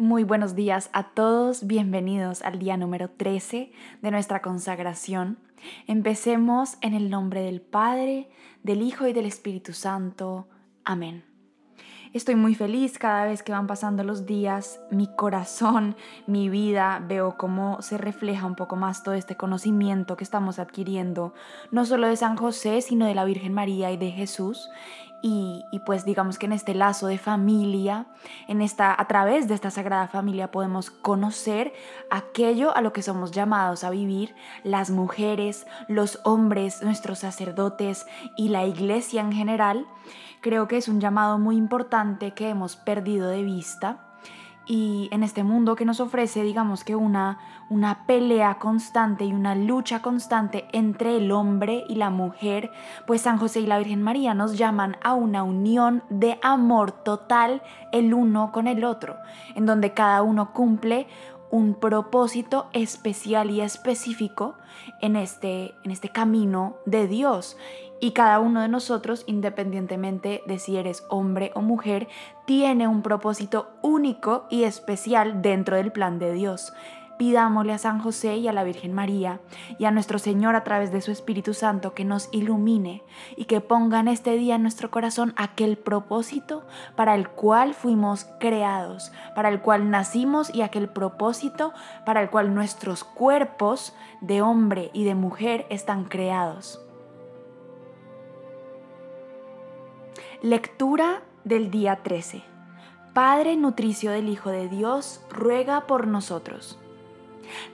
Muy buenos días a todos, bienvenidos al día número 13 de nuestra consagración. Empecemos en el nombre del Padre, del Hijo y del Espíritu Santo. Amén. Estoy muy feliz cada vez que van pasando los días, mi corazón, mi vida, veo cómo se refleja un poco más todo este conocimiento que estamos adquiriendo, no solo de San José, sino de la Virgen María y de Jesús. Y, pues digamos que en este lazo de familia, en esta, a través de esta sagrada familia podemos conocer aquello a lo que somos llamados a vivir, las mujeres, los hombres, nuestros sacerdotes y la iglesia en general. Creo que es un llamado muy importante que hemos perdido de vista y en este mundo que nos ofrece, digamos que una, una pelea constante y una lucha constante entre el hombre y la mujer, pues San José y la Virgen María nos llaman a una unión de amor total el uno con el otro, en donde cada uno cumple un propósito especial y específico en este, en este camino de Dios. Y cada uno de nosotros, independientemente de si eres hombre o mujer, tiene un propósito único y especial dentro del plan de Dios. Pidámosle a San José y a la Virgen María y a nuestro Señor a través de su Espíritu Santo que nos ilumine y que ponga en este día en nuestro corazón aquel propósito para el cual fuimos creados, para el cual nacimos y aquel propósito para el cual nuestros cuerpos de hombre y de mujer están creados. Lectura del día 13. Padre nutricio del Hijo de Dios, ruega por nosotros.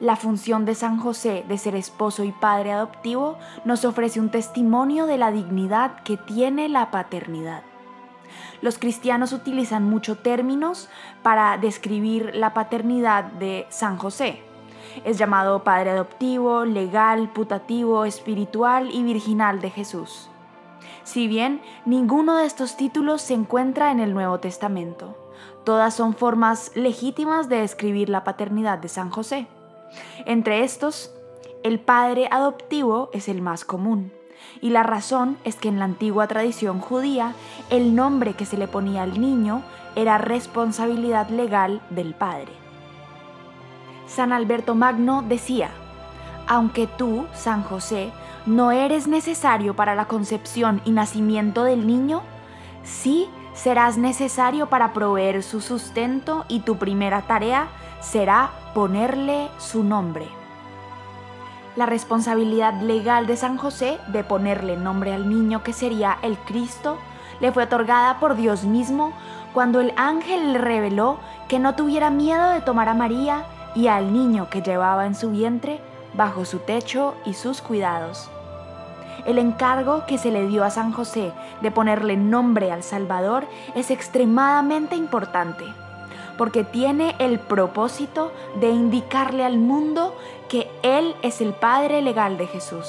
La función de San José de ser esposo y padre adoptivo nos ofrece un testimonio de la dignidad que tiene la paternidad. Los cristianos utilizan muchos términos para describir la paternidad de San José. Es llamado padre adoptivo, legal, putativo, espiritual y virginal de Jesús. Si bien ninguno de estos títulos se encuentra en el Nuevo Testamento, todas son formas legítimas de describir la paternidad de San José. Entre estos, el padre adoptivo es el más común, y la razón es que en la antigua tradición judía el nombre que se le ponía al niño era responsabilidad legal del padre. San Alberto Magno decía, aunque tú, San José, no eres necesario para la concepción y nacimiento del niño, sí serás necesario para proveer su sustento y tu primera tarea será ponerle su nombre. La responsabilidad legal de San José de ponerle nombre al niño que sería el Cristo le fue otorgada por Dios mismo cuando el ángel le reveló que no tuviera miedo de tomar a María y al niño que llevaba en su vientre bajo su techo y sus cuidados. El encargo que se le dio a San José de ponerle nombre al Salvador es extremadamente importante, porque tiene el propósito de indicarle al mundo que Él es el Padre legal de Jesús.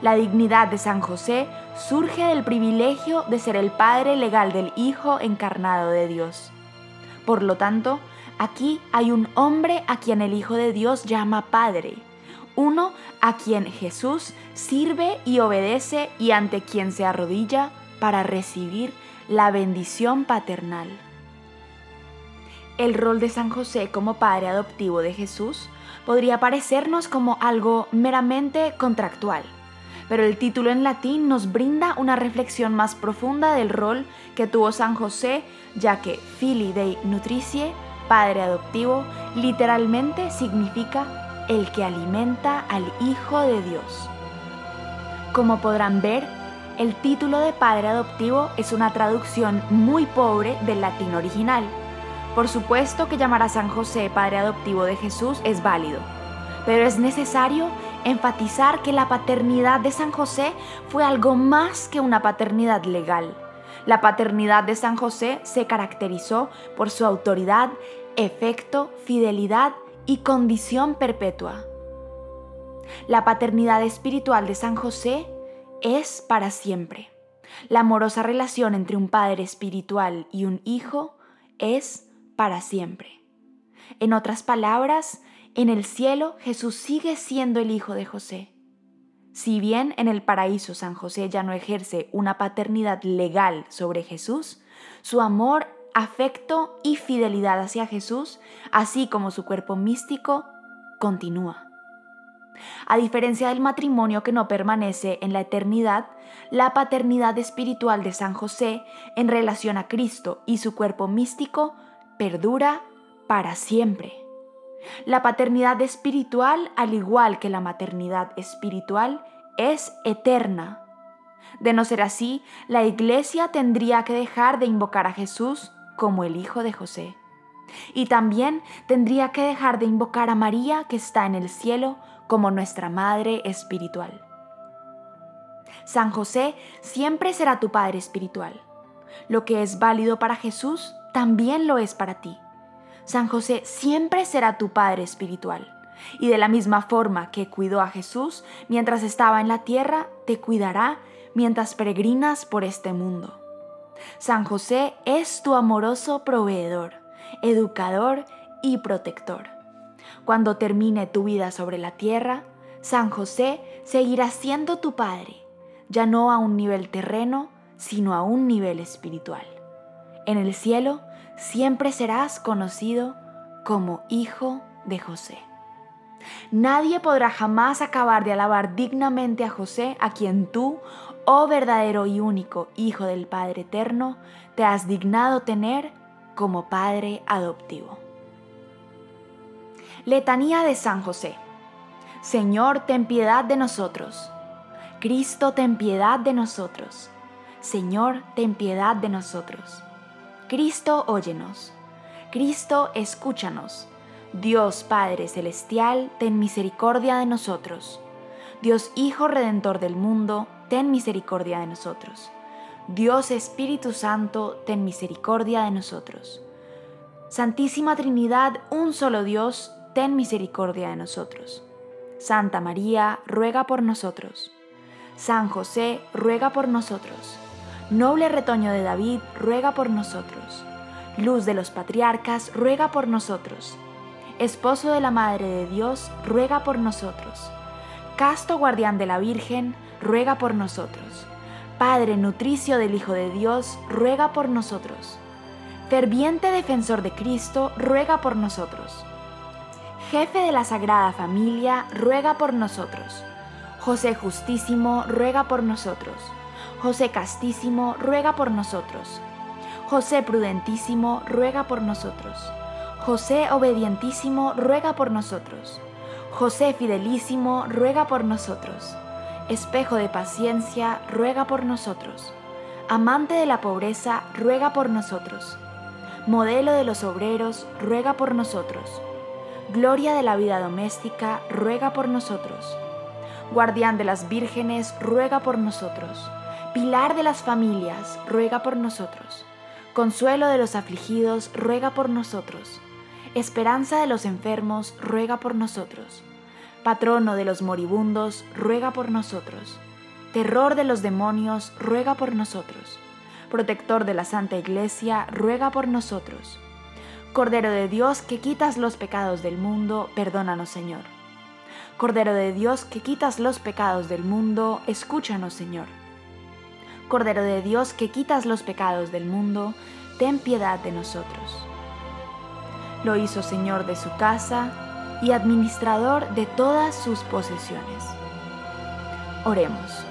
La dignidad de San José surge del privilegio de ser el Padre legal del Hijo encarnado de Dios. Por lo tanto, Aquí hay un hombre a quien el Hijo de Dios llama Padre, uno a quien Jesús sirve y obedece y ante quien se arrodilla para recibir la bendición paternal. El rol de San José como padre adoptivo de Jesús podría parecernos como algo meramente contractual, pero el título en latín nos brinda una reflexión más profunda del rol que tuvo San José, ya que Fili Dei Nutricie padre adoptivo literalmente significa el que alimenta al Hijo de Dios. Como podrán ver, el título de padre adoptivo es una traducción muy pobre del latín original. Por supuesto que llamar a San José padre adoptivo de Jesús es válido, pero es necesario enfatizar que la paternidad de San José fue algo más que una paternidad legal. La paternidad de San José se caracterizó por su autoridad efecto, fidelidad y condición perpetua. La paternidad espiritual de San José es para siempre. La amorosa relación entre un padre espiritual y un hijo es para siempre. En otras palabras, en el cielo Jesús sigue siendo el hijo de José. Si bien en el paraíso San José ya no ejerce una paternidad legal sobre Jesús, su amor afecto y fidelidad hacia Jesús, así como su cuerpo místico, continúa. A diferencia del matrimonio que no permanece en la eternidad, la paternidad espiritual de San José en relación a Cristo y su cuerpo místico perdura para siempre. La paternidad espiritual, al igual que la maternidad espiritual, es eterna. De no ser así, la Iglesia tendría que dejar de invocar a Jesús como el Hijo de José. Y también tendría que dejar de invocar a María que está en el cielo como nuestra Madre espiritual. San José siempre será tu Padre espiritual. Lo que es válido para Jesús también lo es para ti. San José siempre será tu Padre espiritual. Y de la misma forma que cuidó a Jesús mientras estaba en la tierra, te cuidará mientras peregrinas por este mundo. San José es tu amoroso proveedor, educador y protector. Cuando termine tu vida sobre la tierra, San José seguirá siendo tu Padre, ya no a un nivel terreno, sino a un nivel espiritual. En el cielo siempre serás conocido como Hijo de José. Nadie podrá jamás acabar de alabar dignamente a José, a quien tú, oh verdadero y único Hijo del Padre Eterno, te has dignado tener como Padre adoptivo. Letanía de San José. Señor, ten piedad de nosotros. Cristo, ten piedad de nosotros. Señor, ten piedad de nosotros. Cristo, óyenos. Cristo, escúchanos. Dios Padre Celestial, ten misericordia de nosotros. Dios Hijo Redentor del mundo, ten misericordia de nosotros. Dios Espíritu Santo, ten misericordia de nosotros. Santísima Trinidad, un solo Dios, ten misericordia de nosotros. Santa María, ruega por nosotros. San José, ruega por nosotros. Noble retoño de David, ruega por nosotros. Luz de los patriarcas, ruega por nosotros. Esposo de la Madre de Dios, ruega por nosotros. Casto guardián de la Virgen, ruega por nosotros. Padre nutricio del Hijo de Dios, ruega por nosotros. Ferviente defensor de Cristo, ruega por nosotros jefe de la Sagrada Familia, ruega por nosotros. José Justísimo, ruega por nosotros. José Castísimo, ruega por nosotros. José Prudentísimo, ruega por nosotros. José Obedientísimo, ruega por nosotros. José Fidelísimo, ruega por nosotros. Espejo de paciencia, ruega por nosotros. Amante de la pobreza, ruega por nosotros. Modelo de los obreros, ruega por nosotros Gloria de la vida doméstica, ruega por nosotros. Guardián de las vírgenes, ruega por nosotros. Pilar de las familias, ruega por nosotros. Consuelo de los afligidos, ruega por nosotros. Esperanza de los enfermos, ruega por nosotros. Patrono de los moribundos, ruega por nosotros. Terror de los demonios, ruega por nosotros. Protector de la Santa Iglesia, ruega por nosotros Cordero de Dios que quitas los pecados del mundo, perdónanos Señor. Cordero de Dios que quitas los pecados del mundo, escúchanos Señor. Cordero de Dios que quitas los pecados del mundo, ten piedad de nosotros. Lo hizo Señor de su casa y administrador de todas sus posesiones. Oremos.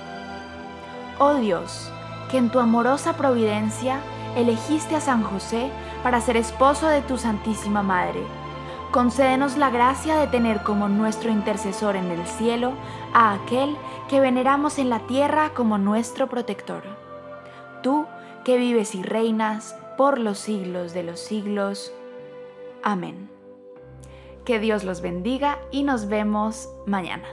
Oh Dios, que en tu amorosa providencia elegiste a San José para ser esposo de tu Santísima Madre. Concédenos la gracia de tener como nuestro intercesor en el cielo a aquel que veneramos en la tierra como nuestro protector. Tú que vives y reinas por los siglos de los siglos. Amén. Que Dios los bendiga y nos vemos mañana.